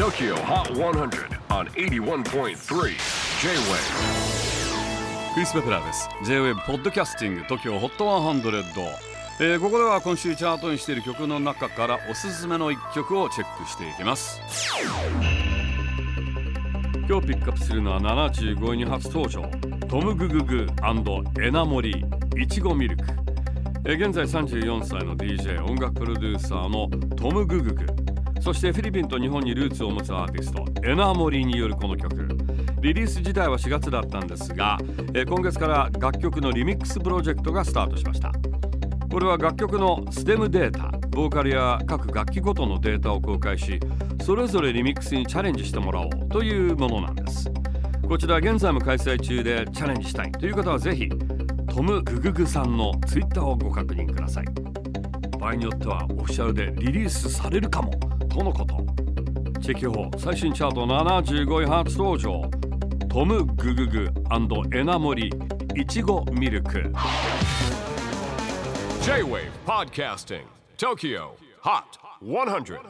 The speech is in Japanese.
TOKYO HOT 100 on 81.3 J-WAVE クリス・ベプラーです。J-WAVE ポッドキャスティング TOKYO HOT 100、えーここでは今週チャートにしている曲の中からおすすめの一曲をチェックしていきます。今日ピックアップするのは75位に初登場。トム・グググエナモリいちごミルク。現在34歳の DJ 音楽プロデューサーのトム・グググ。そしてフィリピンと日本にルーツを持つアーティストエナモリによるこの曲。リリース自体は4月だったんですが、えー今月から楽曲のリミックスプロジェクトがスタートしました。これは楽曲のステムデータボーカルや各楽器ごとのデータを公開しそれぞれリミックスにチャレンジしてもらおうというものなんです。こちら現在も開催中でチャレンジしたいという方はぜひトム・グググさんのツイッターをご確認ください。場合によってはオフィシャルでリリースされるかもとのことチェキホー最新チャート75位初登場。トム・グググエナモリいちごミルク。J-WAVE PODCASTING TOKYO HOT 100